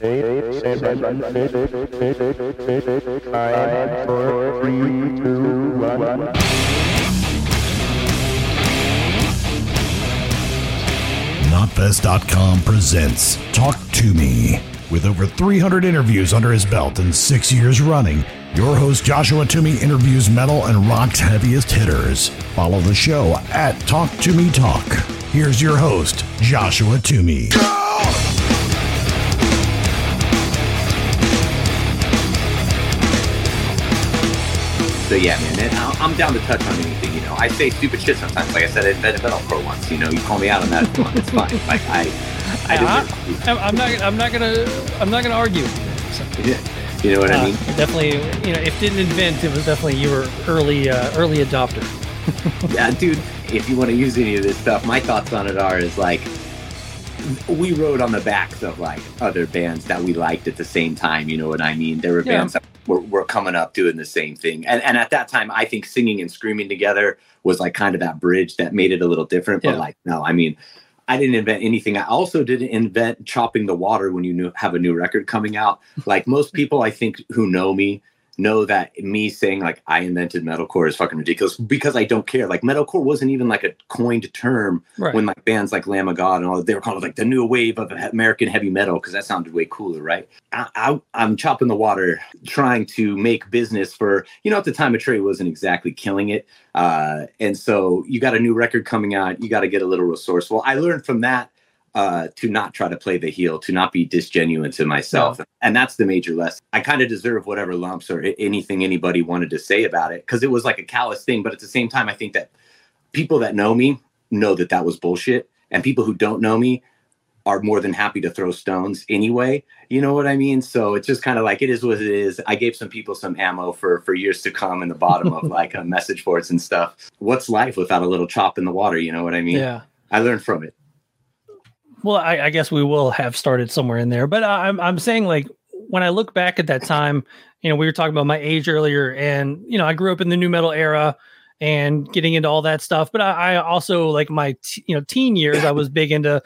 Eight, seven, six, six, six, five, four, three, two, one. Presents Talk Toomey. With over 300 interviews under his belt and six years running, your host Joshua Toomey interviews metal and rock's heaviest hitters. Follow the show at Talk Toomey Talk. Here's your host, Joshua Toomey. So yeah, man, and I- I'm down to touch on anything. You know, I say stupid shit sometimes. Like I said, I invented pro once. You know, you call me out on that. It's fine. Like I, I Yeah. I'm, I'm not. I'm not gonna. I'm not gonna argue. So, Yeah. You know what I uh, mean? definitely, you know, if didn't invent, it was definitely you were early, uh, early adopter. Yeah, dude. If you want to use any of this stuff, my thoughts on it are is like we rode on the backs of like other bands that we liked at the same time. You know what I mean? There were Yeah. bands that were, were coming up doing the same thing, and and at that time, I think singing and screaming together was like kind of that bridge that made it a little different. But Yeah. like, no, I mean. I didn't invent anything. I also didn't invent chopping the water when you knew, have a new record coming out. Like most people, I think who know me know that me saying like I invented metalcore is fucking ridiculous because I don't care. Like metalcore wasn't even like a coined term Right. when like bands like Lamb of God and all they were called like the new wave of American heavy metal because that sounded way cooler, right? I, I, I'm chopping the water, trying to make business for you know at the time Atreyu wasn't exactly killing it, uh, and so you got a new record coming out, you got to get a little resourceful. I learned from that uh, to not try to play the heel, to not be disgenuine to myself. And that's the major lesson. I kind of deserve whatever lumps or anything anybody wanted to say about it because it was like a callous thing. But at the same time, I think that people that know me know that that was bullshit. And people who don't know me are more than happy to throw stones anyway. You know what I mean? So it's just kind of like it is what it is. I gave some people some ammo for for years to come in the bottom of like uh, message boards and stuff. What's life without a little chop in the water? You know what I mean? yeah. I learned from it. Well, I, I guess we will have started somewhere in there, but I'm I'm saying like when I look back at that time, you know, we were talking about my age earlier, and you know, I grew up in the new metal era and getting into all that stuff. But I, I also like my t- you know teen years, I was big into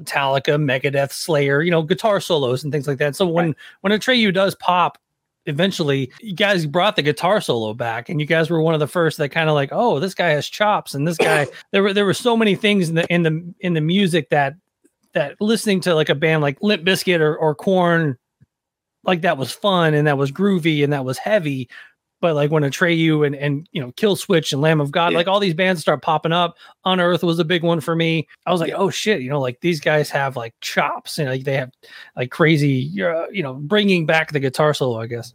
Metallica, Megadeth, Slayer, you know, guitar solos and things like that. So when when a Atreyu does pop, eventually you guys brought the guitar solo back, and you guys were one of the first that kind of like, oh, this guy has chops, and this guy there were there were so many things in the in the in the music that that listening to like a band like Limp Bizkit or or Korn, like that was fun and that was groovy and that was heavy. But like when Atreyu and and you know Killswitch and Lamb of God, Yeah. like all these bands start popping up. Unearth was a big one for me. I was like, oh shit, you know, like these guys have like chops and like they have like crazy, uh, you know, bringing back the guitar solo. I guess.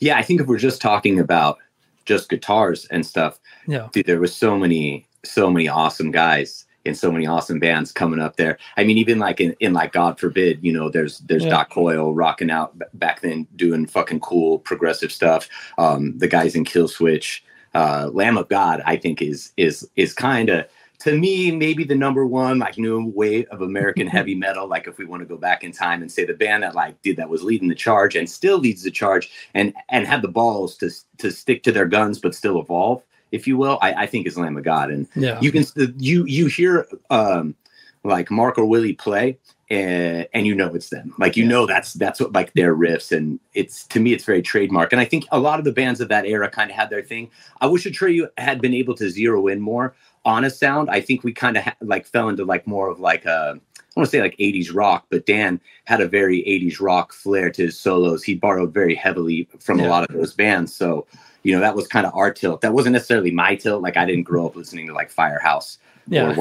Yeah, I think if we're just talking about just guitars and stuff, Yeah. dude, there was so many, so many awesome guys and so many awesome bands coming up there. I mean, even like in, in like God Forbid, you know, there's there's Yeah. Doc Coyle rocking out back then, doing fucking cool progressive stuff. Um, the guys in Killswitch, uh, Lamb of God, I think is is is kind of to me maybe the number one like new wave of American heavy metal. Like if we want to go back in time and say the band that like did that was leading the charge and still leads the charge and and had the balls to to stick to their guns but still evolve, if you will, I, I think is Lamb of God. And Yeah. you can you you hear um like Mark or Willie play and, and you know it's them like you know that's that's what like their riffs and it's to me it's very trademark and I think a lot of the bands of that era kind of had their thing I wish Atreyu had been able to zero in more on a sound I think we kind of ha- like fell into like more of like a I want to say like 80s rock, but Dan had a very 80s rock flair to his solos. He borrowed very heavily from a lot of those bands. So, you know, that was kind of our tilt. That wasn't necessarily my tilt. Like I didn't grow up listening to like Firehouse Yeah.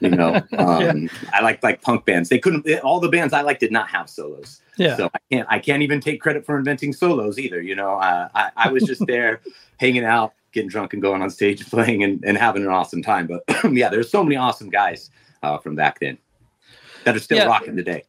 you know Yeah. um i like like punk bands they couldn't all the bands i like did not have solos yeah. so i can't i can't even take credit for inventing solos either you know uh, I, I was just there hanging out getting drunk and going on stage playing and, and having an awesome time but yeah there's so many awesome guys uh, from back then that are still Yeah. rocking today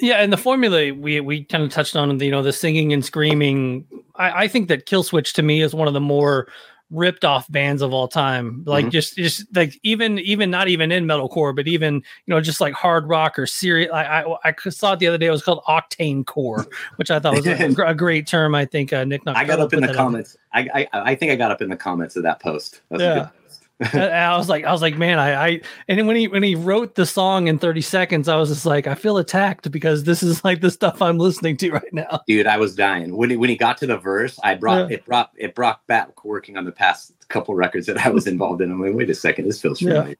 Yeah, and the formula we we kind of touched on, the you know, the singing and screaming. I, I think that Killswitch to me is one of the more ripped off bands of all time. Like Mhm. just just like even even not even in metalcore, but even you know just like hard rock or serious. I, I I saw it the other day. It was called Octane Core, which I thought was a, a great term. I think uh, Nick. i got up in the comments I, I i think i got up in the comments of that post That's a Yeah. I was like, I was like, man, I, I, and when he when he wrote the song in 30 seconds, I was just like, I feel attacked because this is like the stuff I'm listening to right now. Dude, I was dying when he, when he got to the verse. I brought yeah. it brought it brought back working on the past couple records that I was involved in. I'm like, wait a second, this feels familiar.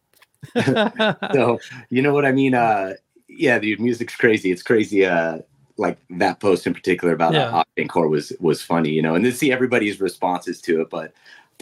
Yeah. so you know what I mean? Uh, yeah, dude, music's crazy. It's crazy. Uh, like that post in particular about yeah. Octane Core was was funny, you know, and to see everybody's responses to it, but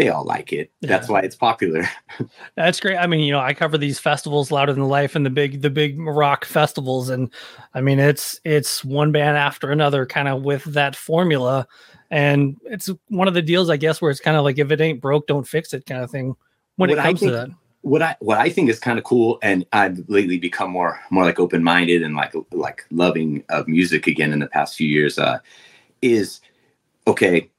they all like it. That's why it's popular. That's great. I mean, you know, I cover these festivals louder than life and the big the big rock festivals and I mean, it's it's one band after another kind of with that formula and it's one of the deals I guess where it's kind of like if it ain't broke don't fix it kind of thing when what it comes think, to that. What I what I think is kind of cool and I've lately become more more like open-minded and like like loving of music again in the past few years uh is okay,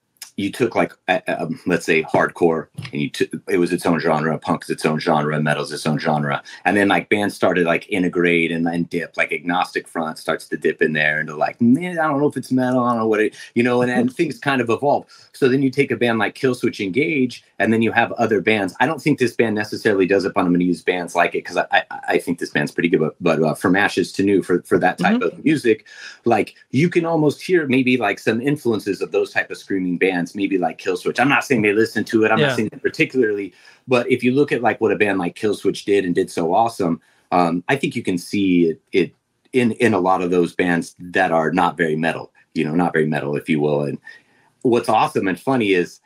you took like um, let's say hardcore and you took it was its own genre punk is its own genre metal's its own genre and then like bands started like integrate and then dip like agnostic front starts to dip in there into like man i don't know if it's metal i don't know what it you know and then things kind of evolve. So then you take a band like killswitch engage and then you have other bands. I don't think this band necessarily does it but i'm going to use bands like it because I, I, I think this band's pretty good but, but uh, from ashes to new for for that type mm-hmm. of music. Like you can almost hear maybe like some influences of those type of screaming bands bands, maybe like Killswitch. I'm not saying they listen to it. I'm yeah. not saying that particularly, but if you look at like what a band like Killswitch did and did so awesome, um, I think you can see it, it in in a lot of those bands that are not very metal. You know, not very metal, if you will. And what's awesome and funny is.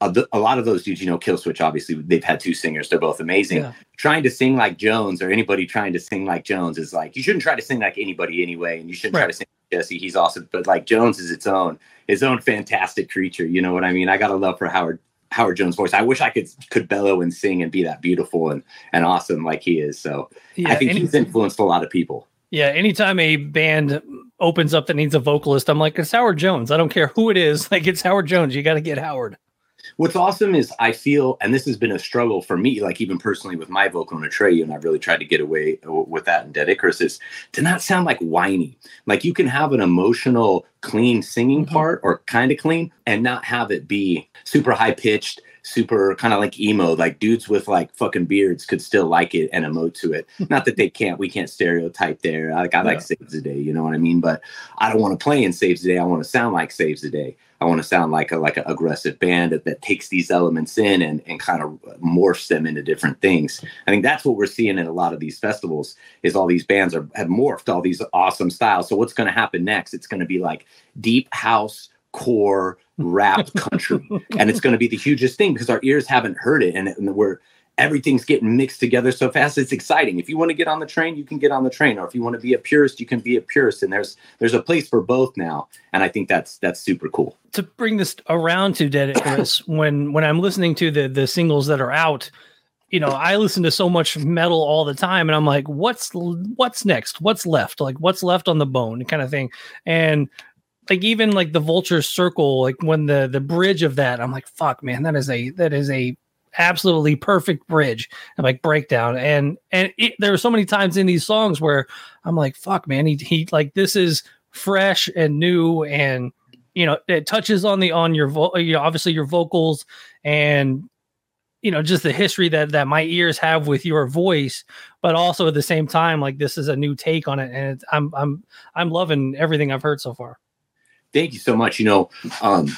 A, a lot of those dudes, you know, Killswitch, obviously, they've had two singers. They're both amazing. Yeah. Trying to sing like Jones or anybody trying to sing like Jones is like, you shouldn't try to sing like anybody anyway. And you shouldn't right. try to sing like Jesse. He's awesome. But like Jones is its own his own fantastic creature. You know what I mean? I got a love for Howard Howard Jones' voice. I wish I could could bellow and sing and be that beautiful and and awesome like he is. So yeah, I think any, he's influenced a lot of people. Yeah, anytime a band opens up that needs a vocalist, I'm like, it's Howard Jones. I don't care who it is. Like it's Howard Jones. You got to get Howard. What's awesome is I feel, and this has been a struggle for me, like even personally with my vocal in Atreyu, and I've really tried to get away with that in Dead Icarus, is to not sound like whiny. Like you can have an emotional, clean singing mm-hmm. part or kind of clean and not have it be super high pitched, super kind of like emo, like dudes with like fucking beards could still like it and emote to it. Not that they can't, we can't stereotype there. Like I like Saves the Day, you know what I mean? But I don't want to play in Saves the Day. I want to sound like Saves the Day. I want to sound like a like an aggressive band that, that takes these elements in and, and kind of morphs them into different things. I think that's what we're seeing in a lot of these festivals is all these bands are have morphed all these awesome styles. So what's going to happen next? It's going to be like deep house, core, rap country. and it's going to be the hugest thing because our ears haven't heard it and, and we're everything's getting mixed together so fast it's exciting. If you want to get on the train you can get on the train or if you want to be a purist you can be a purist and there's there's a place for both now and i think that's that's super cool. To bring this around to dead Icarus, when when i'm listening to the the singles that are out you know i listen to so much metal all the time and i'm like what's what's next? What's left? Like what's left on the bone? kind of thing. And like even like the vulture circle like when the the bridge of that i'm like fuck man that is a that is a absolutely perfect bridge and like breakdown. And and it, there are so many times in these songs where I'm like, fuck, man, he he like this is fresh and new and you know it touches on the on your vo- you know obviously your vocals and you know just the history that that my ears have with your voice but also at the same time like this is a new take on it and i'm i'm i'm loving everything i've heard so far thank you so much you know um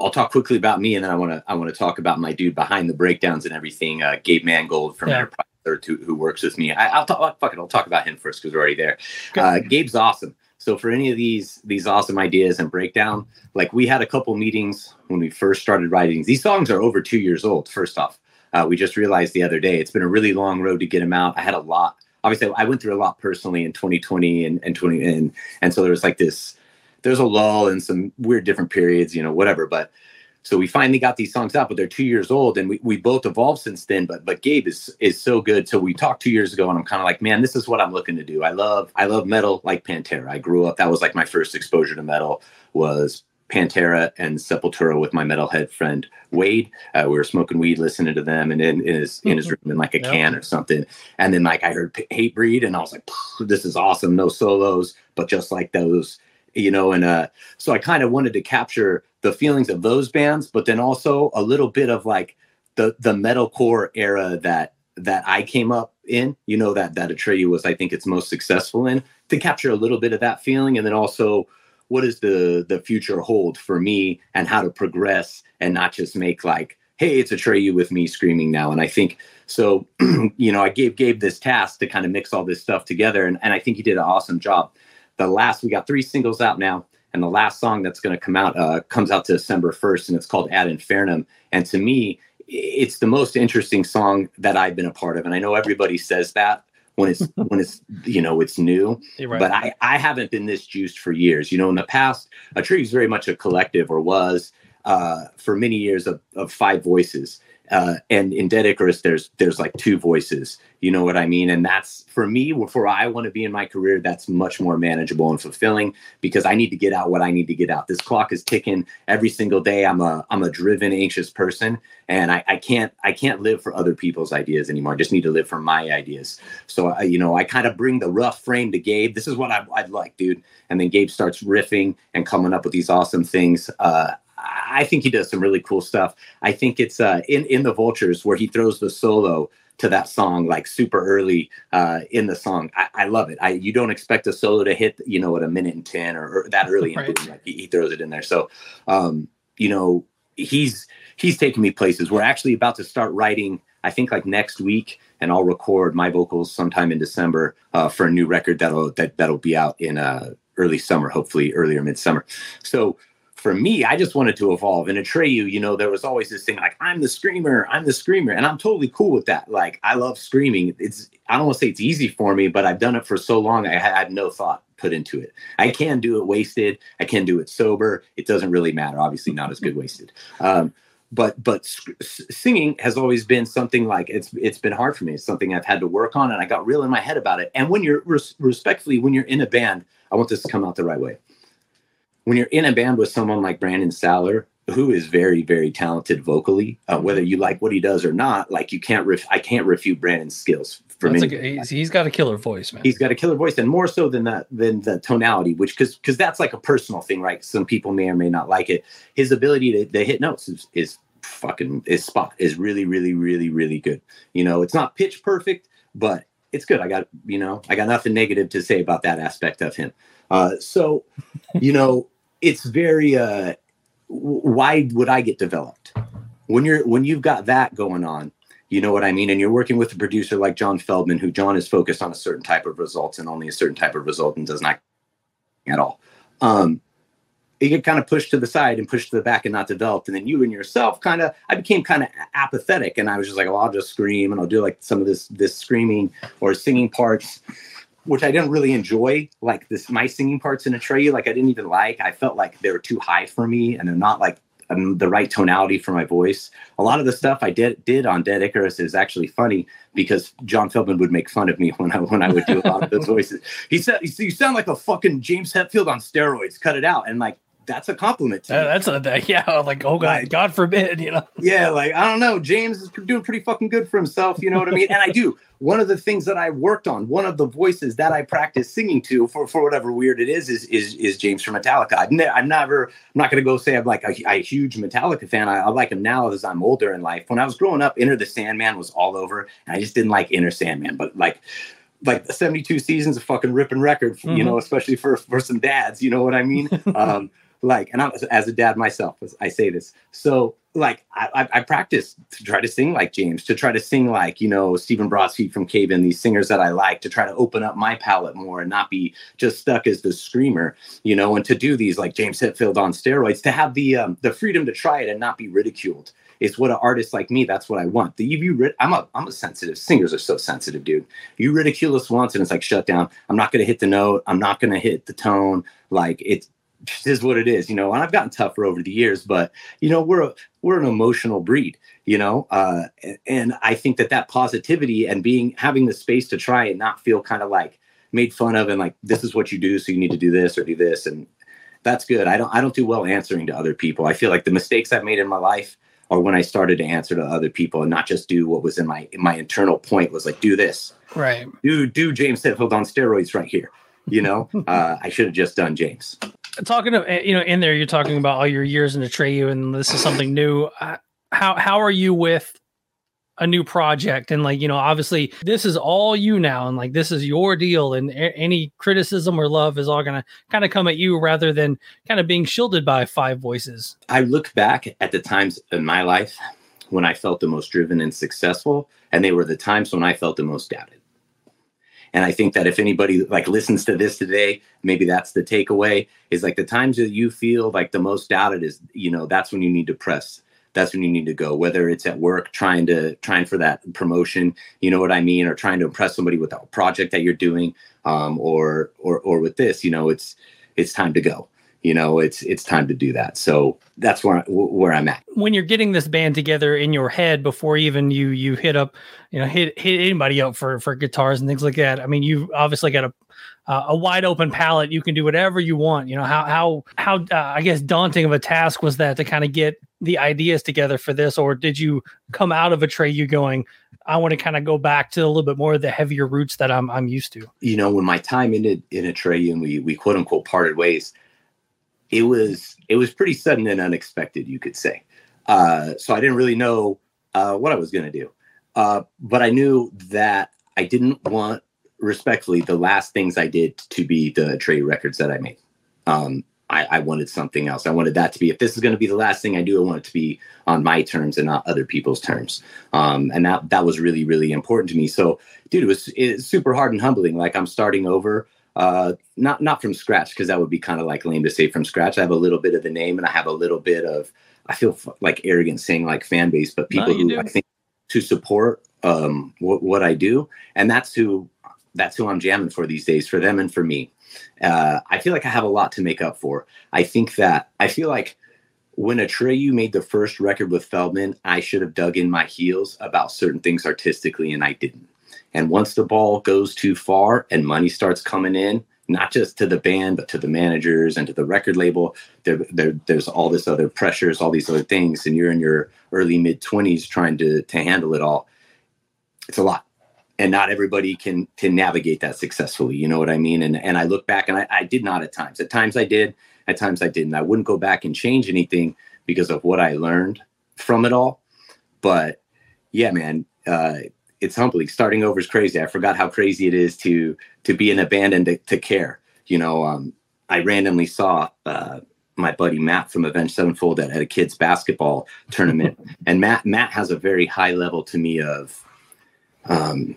I'll talk quickly about me, and then I want to I want to talk about my dude behind the breakdowns and everything, uh, Gabe Mangold from yeah. Enterprise, who, who works with me. I, will talk. Fuck it, I'll talk about him first because we're already there. Uh, Gabe's awesome. So for any of these these awesome ideas and breakdown, like we had a couple meetings when we first started writing. These songs are over two years old. First off, uh, we just realized the other day it's been a really long road to get them out. I had a lot. Obviously, I went through a lot personally in 2020 and, and 20 and and so there was like this there's a lull and some weird different periods, you know, whatever. But so we finally got these songs out, but they're two years old, and we, we both evolved since then. But but Gabe is is so good. So we talked two years ago, and I'm kind of like, man, this is what I'm looking to do. I love I love metal like Pantera. I grew up. That was like my first exposure to metal was Pantera and Sepultura with my metalhead friend Wade. Uh, we were smoking weed, listening to them, and in, in his in his mm-hmm. room in like a can or something. And then like I heard Hatebreed, and I was like, this is awesome. No solos, but just like those you know and uh so i kind of wanted to capture the feelings of those bands but then also a little bit of like the the metalcore era that that I came up in, you know, that that Atreyu was, I think, it's most successful in, to capture a little bit of that feeling, and then also what does the the future hold for me and how to progress and not just make like, hey, it's Atreyu with me screaming now. And I think so, you know, I gave Gabe this task to kind of mix all this stuff together, and, and I think he did an awesome job. The last we got three singles out now, and the last song that's going to come out uh, comes out December first, and it's called Ad Infernum. And to me, it's the most interesting song that I've been a part of. And I know everybody says that when it's when it's you know it's new, right. but I I haven't been this juiced for years. You know, in the past, Atreyu is very much a collective or was uh, for many years of, of five voices. Uh, and in Dead Icarus, there's there's like two voices. You know what I mean? And that's for me, for I want to be in my career, that's much more manageable and fulfilling because I need to get out what I need to get out. This clock is ticking every single day. I'm a I'm a driven, anxious person, and I, I can't I can't live for other people's ideas anymore. I just need to live for my ideas. So I, you know, I kind of bring the rough frame to Gabe. This is what I, I'd like, dude. And then Gabe starts riffing and coming up with these awesome things. Uh, I think he does some really cool stuff. I think it's uh, in in the Vultures where he throws the solo to that song like super early uh, in the song. I, I, love it. I you don't expect a solo to hit you know at a minute and ten or, or that early. right. in, like he, he, throws it in there. So um, you know he's he's taking me places. We're actually about to start writing. I think like next week, and I'll record my vocals sometime in December uh, for a new record that'll that that'll be out in uh, early summer, hopefully earlier midsummer. So for me, I just wanted to evolve. And Atreyu, you You know, there was always this thing like, I'm the screamer, I'm the screamer. And I'm totally cool with that. Like, I love screaming. It's, I don't want to say it's easy for me, but I've done it for so long, I had no thought put into it. I can do it wasted, I can do it sober. It doesn't really matter. Obviously, not as good wasted. Um, but but singing has always been something like it's it's been hard for me. It's something I've had to work on, and I got real in my head about it. And when you're res- respectfully, when you're in a band, I want this to come out the right way when you're in a band with someone like Brandon Saller, who is very, very talented vocally, uh, whether you like what he does or not, like you can't, ref- I can't refute Brandon's skills. For me, he's, he's got a killer voice, man. He's got a killer voice, and more so than that, than the tonality, which because because that's like a personal thing, right? Some people may or may not like it. His ability to, to hit notes is, is fucking is spot is really, really, really, really good. You know, it's not pitch perfect, but it's good. I got you know, I got nothing negative to say about that aspect of him. Uh, so, you know, it's very uh why would I get developed? When you're when you've got that going on, you know what I mean? And you're working with a producer like John Feldman, who John is focused on a certain type of results and only a certain type of result and does not at all. Um, you get kind of pushed to the side and pushed to the back and not developed. And then you and yourself kind of, I became kind of apathetic and I was just like, well, I'll just scream and I'll do like some of this, this screaming or singing parts which I didn't really enjoy. Like this, my singing parts in a Atreyu, like I didn't even like. I felt like they were too high for me, and they're not like um, the right tonality for my voice. A lot of the stuff I did did on Dead Icarus is actually funny because John Feldman would make fun of me when I when I would do a lot of those voices. He said, "You sound like a fucking James Hetfield on steroids. Cut it out." And like that's a compliment to uh, That's a yeah, like oh god, like, God forbid, you know. Yeah, like I don't know. James is doing pretty fucking good for himself. You know what I mean? and I do. One of the things that I worked on, one of the voices that I practice singing to for for whatever weird it is, is is is James from Metallica. I've ne- I'm never. I'm not going to go say I'm like a, a huge Metallica fan. I, I, like him now as I'm older in life. When I was growing up, Enter the Sandman was all over, and I just didn't like Enter Sandman. But like like 72 seasons of fucking ripping record, mm-hmm. you know, especially for for some dads, you know what I mean? um, like and i'm as a dad myself i say this so like I, I, practice to try to sing like james to try to sing like you know stephen brodsky from cave in these singers that i like to try to open up my palette more and not be just stuck as the screamer you know and to do these like james hetfield on steroids to have the um, the freedom to try it and not be ridiculed. It's what an artist like me that's what i want. The you i'm a i'm a sensitive singers are so sensitive dude. You ridicule us once and it's like shut down. I'm not going to hit the note i'm not going to hit the tone. Like it's is what it is, you know. And I've gotten tougher over the years, but you know, we're a, we're an emotional breed, you know. Uh, and I think that that positivity and being having the space to try and not feel kind of like made fun of and like this is what you do, so you need to do this or do this, and that's good. I don't I don't do well answering to other people. I feel like the mistakes I've made in my life are when I started to answer to other people and not just do what was in my my internal point was like do this, right? Do do James Hetfield on steroids right here. You know, uh, I should have just done James talking to eh, you know in there you're talking about all your years in Atreyu and this is something new. Uh, how how are you with a new project? And like you know obviously this is all you now and like this is your deal and a- any criticism or love is all going to kind of come at you rather than kind of being shielded by five voices. I look back at the times in my life when I felt the most driven and successful, and they were the times when I felt the most doubted. And I think that if anybody like listens to this today, maybe that's the takeaway is like the times that you feel like the most doubted is, you know, that's when you need to press. That's when you need to go, whether it's at work trying to trying for that promotion, you know what I mean, or trying to impress somebody with a project that you're doing, um, or or or with this, you know, it's it's time to go you know it's it's time to do that. So that's where where i'm at. When you're getting this band together in your head before even you you hit up you know hit hit anybody up for for guitars and things like that i mean you've obviously got a uh, a wide open palette. You can do whatever you want. You know how how how uh, i guess daunting of a task was that to kind of get the ideas together for this? Or did you come out of Atreyu going i want to kind of go back to a little bit more of the heavier roots that i'm i'm used to you know when my time ended in Atreyu and we we quote unquote parted ways it was it was pretty sudden and unexpected, you could say. Uh, so I didn't really know uh, what I was going to do, uh, but I knew that I didn't want, respectfully, the last things I did to be the Atreyu records that I made. Um, I, I, wanted something else. I wanted that to be if this is going to be the last thing I do, I want it to be on my terms and not other people's terms. Um, and that that was really really important to me. So, dude, it was it's super hard and humbling. Like I'm starting over uh, not not from scratch because that would be kind of like lame to say from scratch. I have a little bit of the name and I have a little bit of I feel f- like arrogant saying like fan base, but people no, who do. I think to support um, what, what I do, and that's who that's who I'm jamming for these days for them and for me. Uh, I feel like I have a lot to make up for. I think that I feel like when Atreyu made the first record with Feldman, I should have dug in my heels about certain things artistically, and I didn't. And once the ball goes too far and money starts coming in, not just to the band, but to the managers and to the record label, there, there, there's all this other pressures, all these other things, and you're in your early mid 20s trying to to handle it all. It's a lot, and not everybody can can navigate that successfully. You know what I mean? And and I look back, and I, I did not at times. At times I did. At times I didn't. I wouldn't go back and change anything because of what I learned from it all. But yeah, man, uh, it's humbling. Starting over is crazy. I forgot how crazy it is to to be in a band and to, to care. You know, um, I randomly saw uh, my buddy Matt from Avenged Sevenfold at, at a kids basketball tournament, and Matt Matt has a very high level to me of um,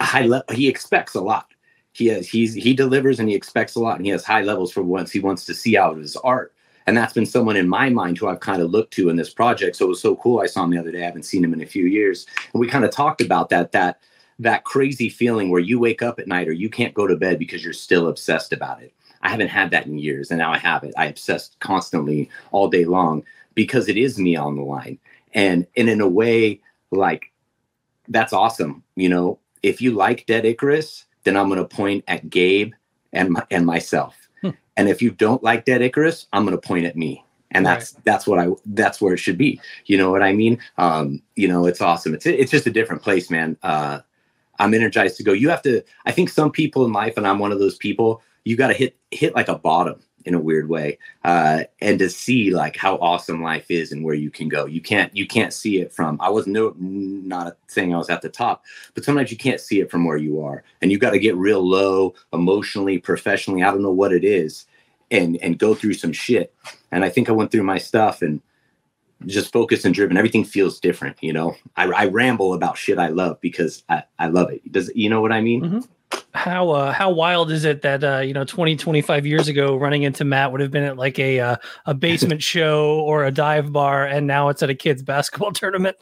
high level. He expects a lot. He has he's he delivers and he expects a lot, and he has high levels for once he wants to see out of his art. And that's been someone in my mind who I've kind of looked to in this project. So it was so cool. I saw him the other day. I haven't seen him in a few years. And we kind of talked about that, that that crazy feeling where you wake up at night or you can't go to bed because you're still obsessed about it. I haven't had that in years, and now I have it. I obsess constantly all day long because it is me on the line. And and in a way, like that's awesome. You know, if you like Dead Icarus, then I'm gonna point at Gabe and my, and myself and if you don't like Dead Icarus, I'm going to point at me. And that's right. that's what I that's where it should be. You know what I mean? Um, you know, it's awesome. It's it's just a different place, man. Uh, I'm energized to go. You have to. I think some people in life, and I'm one of those people. You got to hit hit like a bottom in a weird way uh, and to see like how awesome life is and where you can go you can't you can't see it from i was no not saying i was at the top but sometimes you can't see it from where you are and you got to get real low emotionally professionally i don't know what it is and and go through some shit. And i think i went through my stuff and just focused and driven. Everything feels different you know? I, I ramble about shit i love because i, I love it. Does you know what i mean? Mm-hmm. How uh, how wild is it that uh, you know 20 25 years ago running into Matt would have been at like a uh, a basement show or a dive bar and now it's at a kids basketball tournament?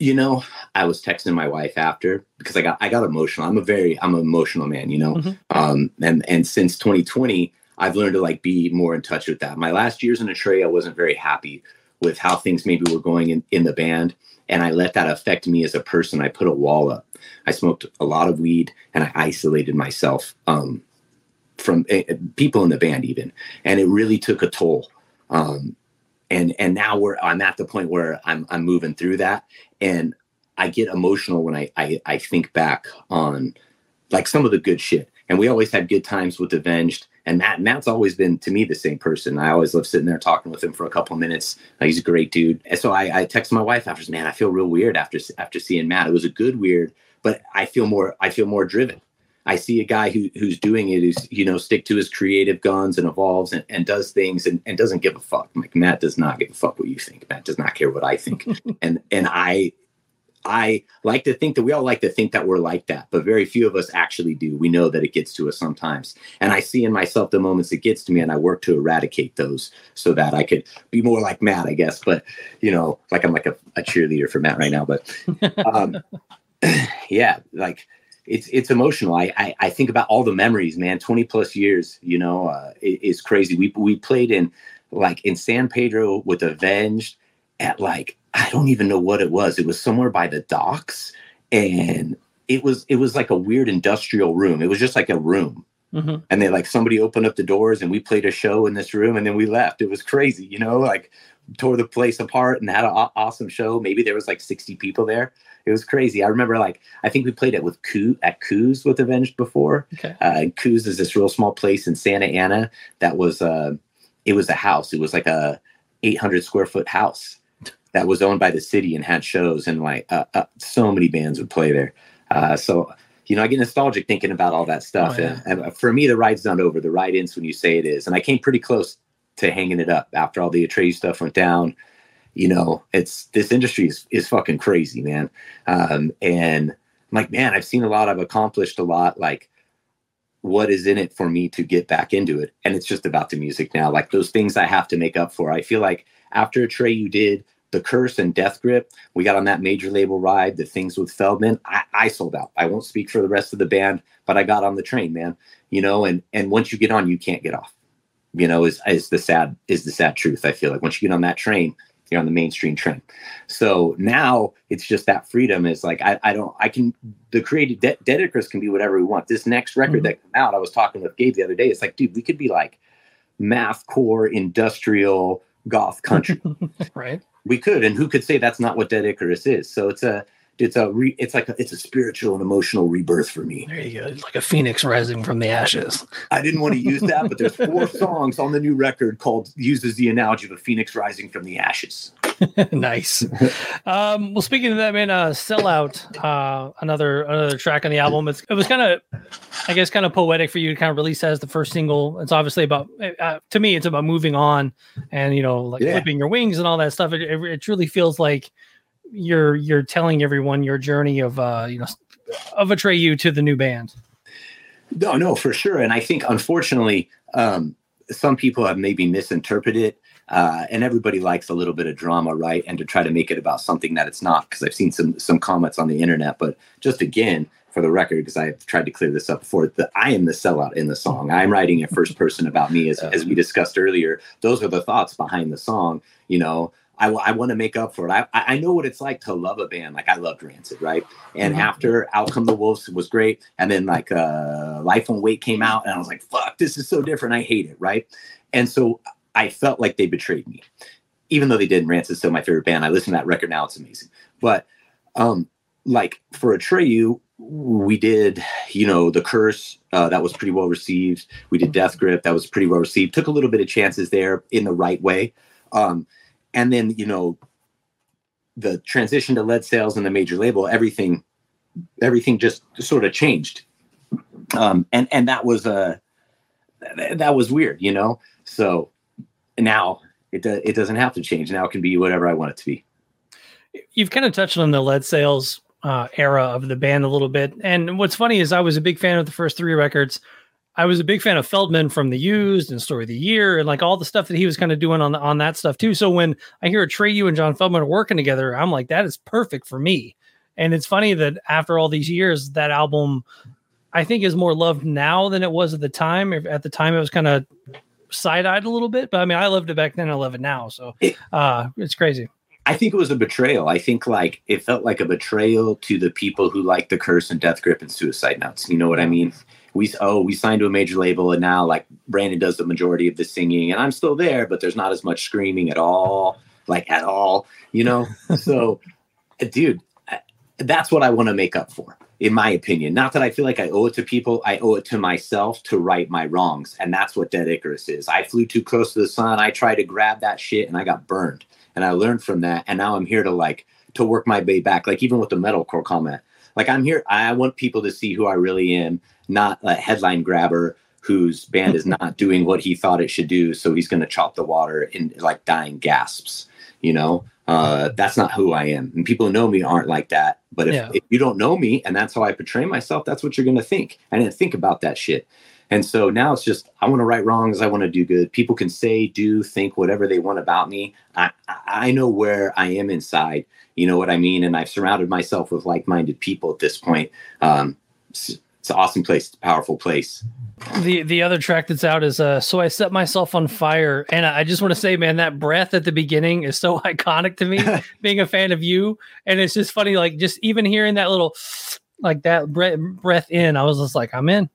You know i was texting my wife after because i got i got emotional. I'm a very i'm an emotional man you know? Mm-hmm. um and and since 2020 i've learned to like be more in touch with that my last years in a i wasn't very happy with how things maybe were going in in the band and i let that affect me as a person i put a wall up I smoked a lot of weed and I isolated myself um, from uh, people in the band even, and it really took a toll. Um, and and now we're I'm at the point where I'm I'm moving through that, and I get emotional when I I, I think back on like some of the good shit. And we always had good times with Avenged, And Matt, Matt's always been to me the same person. I always love sitting there talking with him for a couple of minutes. Uh, he's a great dude. And so I, I texted my wife after, man, I feel real weird after after seeing Matt. It was a good weird, but I feel more I feel more driven. I see a guy who who's doing it who's you know stick to his creative guns and evolves and, and does things and, and doesn't give a fuck. Like Matt does not give a fuck what you think. Matt does not care what I think. and and I I like to think that we all like to think that we're like that, but very few of us actually do. We know that it gets to us sometimes. And I see in myself the moments it gets to me, and I work to eradicate those so that I could be more like Matt, I guess. But, you know, like I'm like a, a cheerleader for Matt right now. But um, yeah, like it's it's emotional. I, I, I think about all the memories, man. Twenty plus years, you know, uh, it, crazy. We we played in like in San Pedro with Avenged at like I don't even know what it was. It was somewhere by the docks, and it was it was like a weird industrial room. It was just like a room, mm-hmm. and they like somebody opened up the doors, and we played a show in this room, and then we left. It was crazy, you know, like tore the place apart and had an awesome show. Maybe there was like sixty people there it was crazy. I remember like I think we played it with Coo at Koo's with Avenged before. Okay. Uh, Koo's is this real small place in Santa Ana that was uh, it was a house. It was like a 800 square foot house that was owned by the city and had shows and like uh, uh, so many bands would play there. Uh, so you know, I get nostalgic thinking about all that stuff. Oh, yeah. and, and, for me, the ride's not over. The ride ends when you say it is. And I came pretty close to hanging it up after all the Atreyu stuff went down you know, it's this industry is, is fucking crazy, man. Um, and I'm like, man, I've seen a lot, I've accomplished a lot. Like, what is in it for me to get back into it? And it's just about the music now. Like those things I have to make up for. I feel like after Atreyu did the curse and death grip, we got on that major label ride, the things with Feldman. I, I sold out. I won't speak for the rest of the band, but I got on the train, man. You know, and and once you get on, you can't get off. You know, is is the sad is the sad truth. I feel like once you get on that train, you're on the mainstream train. So now it's just that freedom is like I, I don't I can the creative De- Dead Icarus can be whatever we want. This next record mm-hmm. that came out, I was talking with Gabe the other day. It's like, dude, we could be like math core industrial goth country. right. We could, and who could say that's not what Dead Icarus is? So it's a it's a re, it's like a, it's a spiritual and emotional rebirth for me. There you go. It's like a phoenix rising from the ashes. I didn't want to use that, but there's four songs on the new record called uses the analogy of a phoenix rising from the ashes. nice. Um, well, speaking of that, man, uh, sellout, uh, another another track on the album. It's, it was kind of, I guess, kind of poetic for you to kind of release as the first single. It's obviously about, uh, to me, it's about moving on and you know, like yeah. flipping your wings and all that stuff. It, it, it truly feels like you're you're telling everyone your journey of uh you know of Atreyu to the new band. No, no, for sure. And I think unfortunately, um, some people have maybe misinterpreted uh, and everybody likes a little bit of drama, right? And to try to make it about something that it's not, because I've seen some some comments on the internet. But just again, for the record, because I've tried to clear this up before, that I am the sellout in the song. I'm writing a first person about me, as as we discussed earlier. Those are the thoughts behind the song. You know, I, I want to make up for it. I, I know what it's like to love a band. Like I loved Rancid, right? And mm-hmm. after Out Come the Wolves was great, and then like uh, Life Won't Wait came out, and I was like, fuck, this is so different. I hate it, right? And so I felt like they betrayed me, even though they didn't. Rancid's still my favorite band. I listen to that record now; it's amazing. But um, like for Atreyu, we did, you know, the curse uh, that was pretty well received. We did Death Grip that was pretty well received. Took a little bit of chances there in the right way. Um, and then you know the transition to Lead Sails and the major label everything everything just sort of changed. Um and and that was a uh, that was weird you know? So now it do, it doesn't have to change. Now it can be whatever i want it to be. You've kind of touched on the Lead Sails uh, era of the band a little bit. And what's funny is i was a big fan of the first three records I was a big fan of Feldman from the Used and Story of the Year and like all the stuff that he was kind of doing on the, on that stuff too. So when I hear Atreyu and John Feldman are working together, I'm like, that is perfect for me. And it's funny that after all these years, that album I think is more loved now than it was at the time. At the time, it was kind of side eyed a little bit, but I mean, I loved it back then. I love it now. So uh, it's crazy. I think it was a betrayal. I think like it felt like a betrayal to the people who like the curse and death grip and suicide notes. You know what I mean? We oh we signed to a major label and now like Brandon does the majority of the singing and I'm still there, but there's not as much screaming at all, like at all, you know. so, uh, dude, uh, that's what I want to make up for in my opinion. Not that I feel like I owe it to people, I owe it to myself to right my wrongs. And that's what Dead Icarus is. I flew too close to the sun. I tried to grab that shit and I got burned. And I learned from that. And now I'm here to like to work my way back. Like even with the metalcore comment. Like I'm here, I want people to see who I really am, not a headline grabber whose band is not doing what he thought it should do. So he's gonna chop the water in like dying gasps, you know? Uh, that's not who I am. And people who know me aren't like that. But if, Yeah. if you don't know me and that's how I portray myself, that's what you're going to think. I didn't think about that shit. And so now it's just, I want to right wrongs. I want to do good. People can say, do, think whatever they want about me. I, I I know where I am inside. You know what I mean? And I've surrounded myself with like minded people at this point. Um, it's, it's an awesome place, it's a powerful place. The the other track that's out is uh so I set myself on fire and I just want to say man that breath at the beginning is so iconic to me being a fan of you and it's just funny like just even hearing that little like that breath breath in I was just like I'm in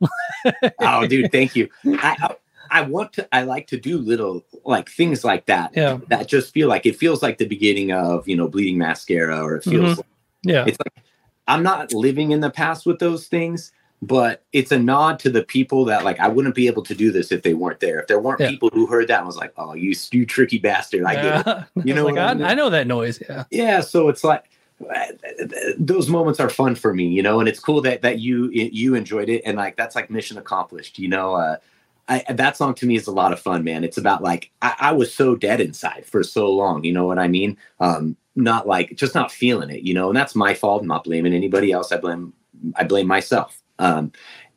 oh, dude, thank you. I, I want to. I like to do little like things like that. Yeah. That just feel like it feels like the beginning of you know bleeding mascara, or it feels. Mm-hmm. Like, yeah it's like I'm not living in the past with those things, but it's a nod to the people that like I wouldn't be able to do this if they weren't there. If there weren't Yeah. people who heard that and was like, "Oh, you you tricky bastard," I get it. You know like, I I, know that noise yeah yeah so it's like those moments are fun for me you know and it's cool that that you you enjoyed it and like that's like mission accomplished you know uh I, that song to me is a lot of fun man. It's about like I, I was so dead inside for so long you know what i mean? Um not like just not feeling it you know and that's my fault i'm not blaming anybody else i blame i blame myself. Um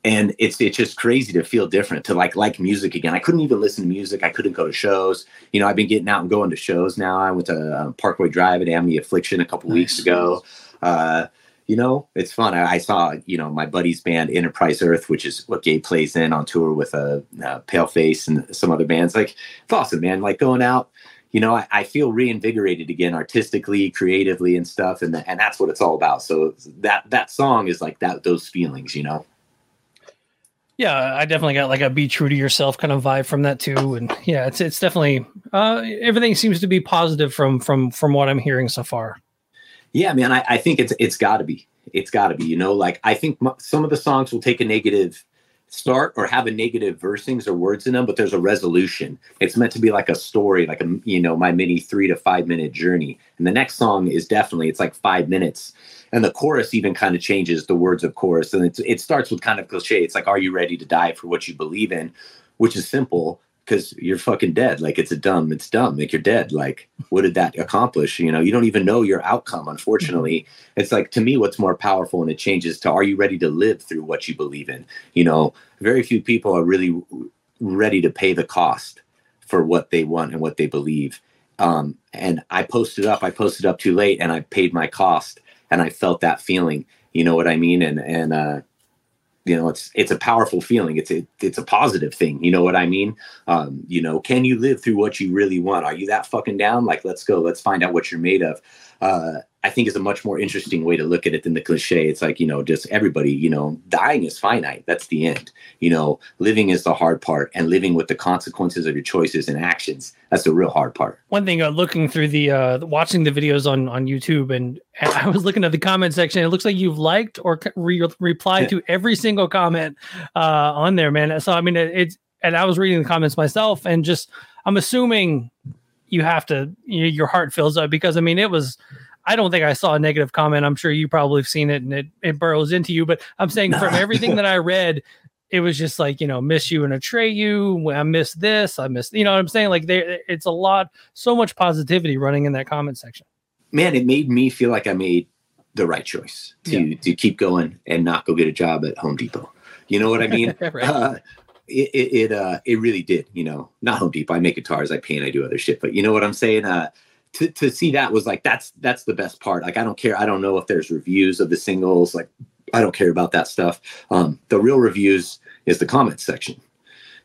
and it's it's just crazy to feel different to like like music again. I couldn't even listen to music. I couldn't go to shows. You know i've been getting out and going to shows now. I went to uh, parkway drive at Amity affliction a couple weeks ago. Uh you know it's fun. I, I saw you know my buddy's band enterprise earth which is what gabe plays in on tour with a uh, uh, Paleface and some other bands. Like it's awesome man. Like going out you know I, I feel reinvigorated again artistically creatively and stuff and, and that's what it's all about. So that that song is like that those feelings you know Yeah, I definitely got like a be true to yourself kind of vibe from that too. And yeah, it's it's definitely uh everything seems to be positive from from from what I'm hearing so far. Yeah, man, I, I think it's it's got to be. It's got to be. You know, like I think m- some of the songs will take a negative start or have a negative versing's or words in them, but there's a resolution. It's meant to be like a story, like a you know my mini three to five minute journey. And the next song is definitely it's like five minutes, and the chorus even kind of changes the words of chorus, and it starts with kind of cliche. It's like, "Are you ready to die for what you believe in?" Which is simple because you're fucking dead. Like it's a dumb, it's dumb. Like you're dead. Like what did that accomplish? You know, you don't even know your outcome. Unfortunately, it's like to me, what's more powerful, and it changes to are you ready to live through what you believe in? You know, very few people are really ready to pay the cost for what they want and what they believe. Um, and I posted up, I posted up too late, and I paid my cost, and I felt that feeling. You know what I mean? And and uh, you know it's it's a powerful feeling. It's a it's a positive thing. You know what i mean? Um you know can you live through what you really want? Are you that fucking down? Like let's go. Let's find out what you're made of uh i think is a much more interesting way to look at it than the cliche it's like you know just everybody you know dying is finite that's the end you know living is the hard part and living with the consequences of your choices and actions that's the real hard part One thing, uh, looking through the uh, watching the videos on on YouTube, and, and I was looking at the comment section. It looks like you've liked or re- replied to every single comment uh, on there, man. So I mean, it, it's and I was reading the comments myself, and just I'm assuming you have to you, your heart fills up because I mean, it was. I don't think I saw a negative comment. I'm sure you probably have seen it and it, it burrows into you. But I'm saying from everything that I read, it was just like you know miss you and Atreyu i miss this i miss you know what i'm saying like there it's a lot so much positivity running in that comment section man, it made me feel like I made the right choice to to keep going and not go get a job at Home Depot. You know what I mean? Right. uh, it it it, uh, it really did. You know, not Home Depot. I make guitars, I paint, I do other shit. But you know what I'm saying? Uh, to to see that was like that's that's the best part. Like I don't care. I don't know if there's reviews of the singles. Like I don't care about that stuff. Um, the real reviews is the comments section.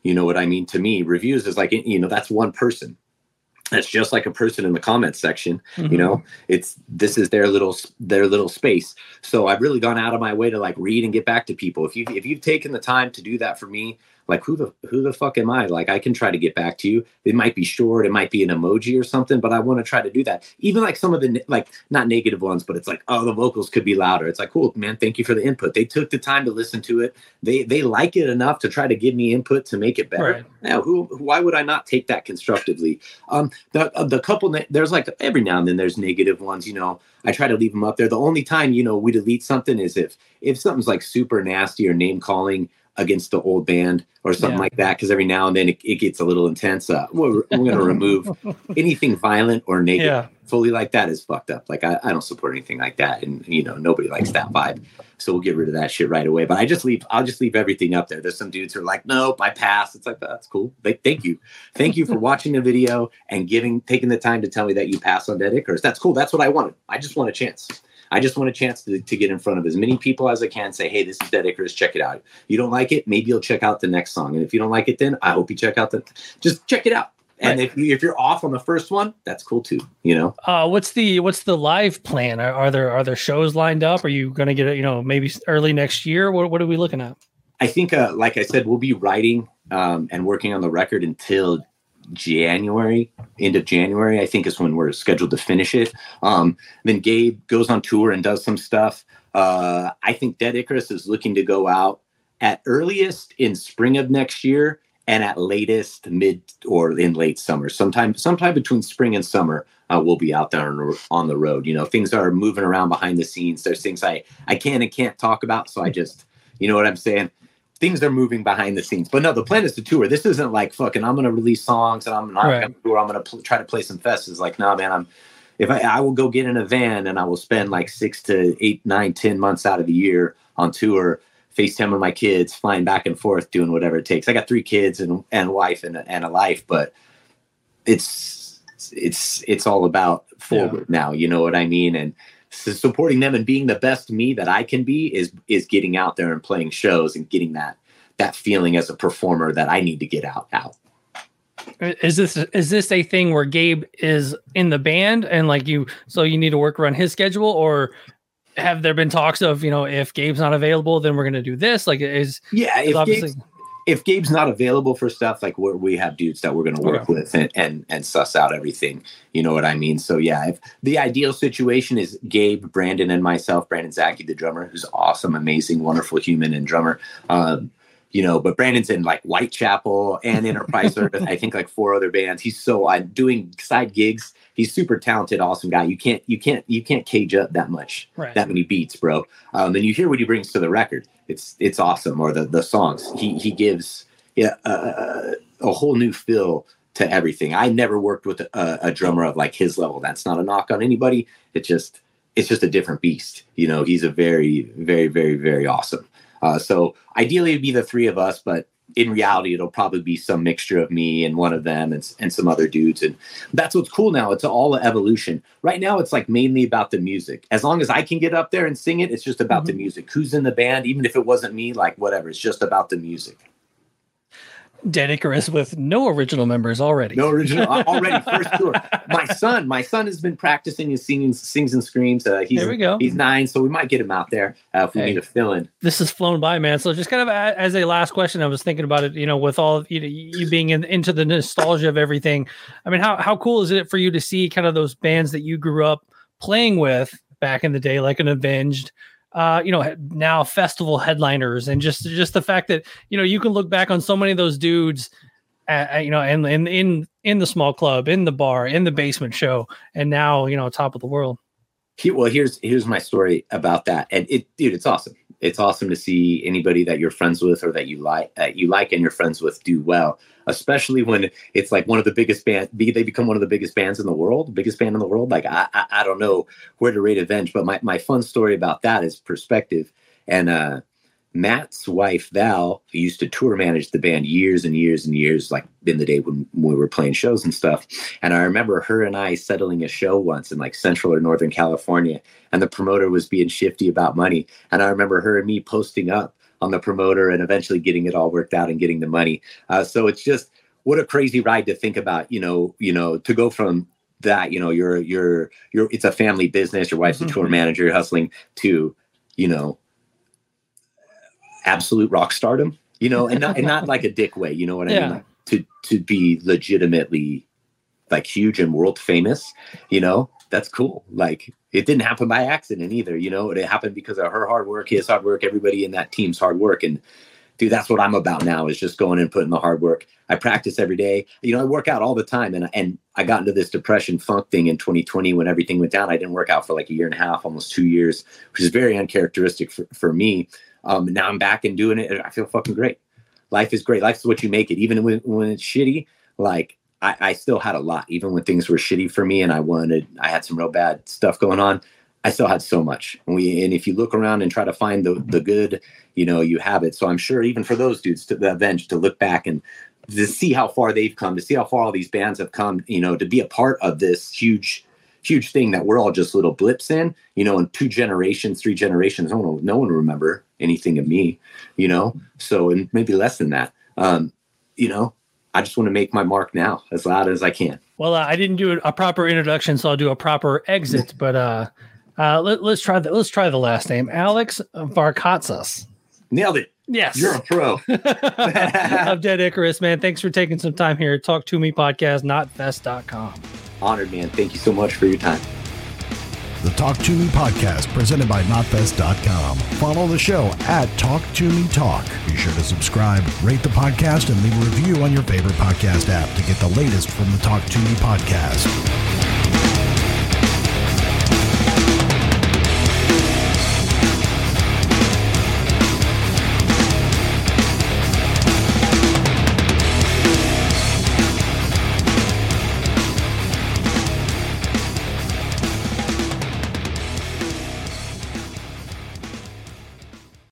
You know what I mean? To me, reviews is like you know that's one person. That's just like a person in the comments section Mm-hmm. you know it's this is their little their little space so i've really gone out of my way to like read and get back to people if you if you've taken the time to do that for me like who the who the fuck am I? Like I can try to get back to you. It might be short, it might be an emoji or something, but I want to try to do that. Even like some of the like not negative ones, but it's like oh the vocals could be louder. It's like cool man, thank you for the input. They took the time to listen to it. They they like it enough to try to give me input to make it better. Right. Now who why would I not take that constructively? Um, the uh, the couple there's like every now and then there's negative ones. You know, I try to leave them up there. The only time you know we delete something is if if something's like super nasty or name calling against the old band or something Yeah. like that because every now and then it, it gets a little intense uh, we're, we're going to remove anything violent or negative Yeah. fully like that is fucked up. Like I, I don't support anything like that and you know nobody likes that vibe. So we'll get rid of that shit right away but i just leave i'll just leave everything up there. There's some dudes who are like nope i pass it's like that's cool. Like thank you. Thank you for watching the video and giving taking the time to tell me that you pass on dead icarus. That's cool. That's what i wanted. I just want a chance I just want a chance to, to get in front of as many people as I can. Say, hey, this is Dead Icarus. Check it out. You don't like it? Maybe you'll check out the next song. And if you don't like it, then I hope you check out the. Just check it out. And if you, if you're off on the first one, that's cool too. You know. Uh, what's the what's the live plan? Are, are there are there shows lined up? Are you going to get it? You know, maybe early next year. What what are we looking at? I think, uh, like I said, we'll be writing um, and working on the record until January, end of January. I think is when we're scheduled to finish it. Um, then Gabe goes on tour and does some stuff. Uh, I think Dead Icarus is looking to go out at earliest in spring of next year and at latest mid or in late summer. Sometime, sometime between spring and summer, uh, we'll be out there on, on the road. You know, things are moving around behind the scenes. There's things I I can and can't talk about, so I just, you know what I'm saying. Things are moving behind the scenes, but no, the plan is to tour. This isn't like fucking. I'm gonna release songs and I'm not Right. gonna tour. I'm gonna pl- try to play some fests. It's like, nah, man. I'm if I, I will go get in a van and I will spend like six to eight, nine, ten months out of the year on tour, FaceTime with my kids, flying back and forth, doing whatever it takes. I got three kids and and wife and a- and a life, but it's it's it's all about forward now. You know what I mean? And supporting them and being the best me that I can be is is getting out there and playing shows and getting that that feeling as a performer that I need to get out out. Is this is this a thing where Gabe is in the band and like you so you need to work around his schedule or have there been talks of you know if Gabe's not available then we're gonna do this like is Yeah, if obviously Gabe's, if Gabe's not available for stuff, like we we have dudes that we're going to work Okay. with and, and and suss out everything. You know what I mean? So yeah, if the ideal situation is Gabe, Brandon, and myself, Brandon Zackey, the drummer, who's awesome, amazing, wonderful human and drummer. Um, you know, but Brandon's in like Whitechapel and Enterprise Service. I think like four other bands. He's so uh, doing side gigs. He's super talented, awesome guy. You can't you can't you can't cage up that much right that many beats, bro. Um, and you hear what he brings to the record. It's it's awesome. Or the the songs he he gives yeah a whole new feel to everything. I never worked with a, a drummer of like his level. That's not a knock on anybody. It's just it's just a different beast. You know, he's a very very very very awesome. Uh, so ideally it'd be the three of us, but in reality it'll probably be some mixture of me and one of them and, and some other dudes. And that's what's cool now. It's all evolution. Right now it's like mainly about the music. As long as i can get up there and sing it it's just about the mm-hmm. music. Who's in the band even if it wasn't me like whatever it's just about the music Dead Icarus with no original members already no original already first tour my son my son has been practicing his singing sings and screams uh, he's There we go. he's nine so we might get him out there uh, if we Hey. need a fill in this has flown by, man. So just kind of as a last question, I was thinking about it. You know, with all you know, you being in, into the nostalgia of everything. I mean, how how cool is it for you to see kind of those bands that you grew up playing with back in the day, like an Avenged? Uh, you know, now festival headliners, and just just the fact that you know you can look back on so many of those dudes. Uh, you know, and in in in the small club, in the bar, in the basement show, and now you know, top of the world. He, well, here's here's my story about that, and it, dude, it's awesome. It's awesome to see anybody that you're friends with or that you like, that you like, and you're friends with do well. Especially when it's like one of the biggest band, they become one of the biggest bands in the world, biggest band in the world. Like I, I, I don't know where to rate Avenge, but my my fun story about that is perspective. And uh, Matt's wife Val used to tour manage the band years and years and years, like in the day when we were playing shows and stuff. And I remember her and I settling a show once in like Central or Northern California, and the promoter was being shifty about money. And I remember her and me posting up on the promoter and eventually getting it all worked out and getting the money. Uh, so it's just what a crazy ride to think about. You know, you know, to go from that, you know, you're you're you're it's a family business. Your wife's a tour manager, you're hustling to, you know, absolute rock stardom you know, and not and not like a dick way. You know what I Yeah. mean? Like, to to be legitimately like huge and world famous, you know, that's cool. Like it didn't happen by accident either. You know, it happened because of her hard work, his hard work, everybody in that team's hard work, and dude, that's what I'm about now is just going and putting the hard work. I practice every day. You know, I work out all the time and and I got into this depression funk thing in 2020 when everything went down. I didn't work out for like a year and a half, almost two years, which is very uncharacteristic for, for me. Um, now I'm back and doing it I feel fucking great. Life is great. Life's what you make it. Even when, when it's shitty, like I, I still had a lot, even when things were shitty for me and I wanted, I had some real bad stuff going on. I still had so much. And we, and if you look around and try to find the, the good, you know, you have it. So I'm sure even for those dudes to the avenge to look back and to see how far they've come, to see how far all these bands have come, you know, to be a part of this huge, huge thing that we're all just little blips in, you know, in two generations, three generations, no one, will- no one will remember anything of me, you know? So, and maybe less than that, um, you know, I just want to make my mark now as loud as I can. Well, uh, I didn't do a proper introduction, so I'll do a proper exit. But uh, uh, let, us try the let's try the last name, Alex Varkatzas. Nailed it. Yes, You're a pro. of Dead Icarus, man. Thanks for taking some time here. Talk Toomey podcast, notfest.com. Honored, man. Thank you so much for your time. The Talk Toomey podcast presented by NotFest.com. Follow the show at Talk To Me Talk. Be sure to subscribe, rate the podcast, and leave a review on your favorite podcast app to get the latest from the Talk Toomey podcast.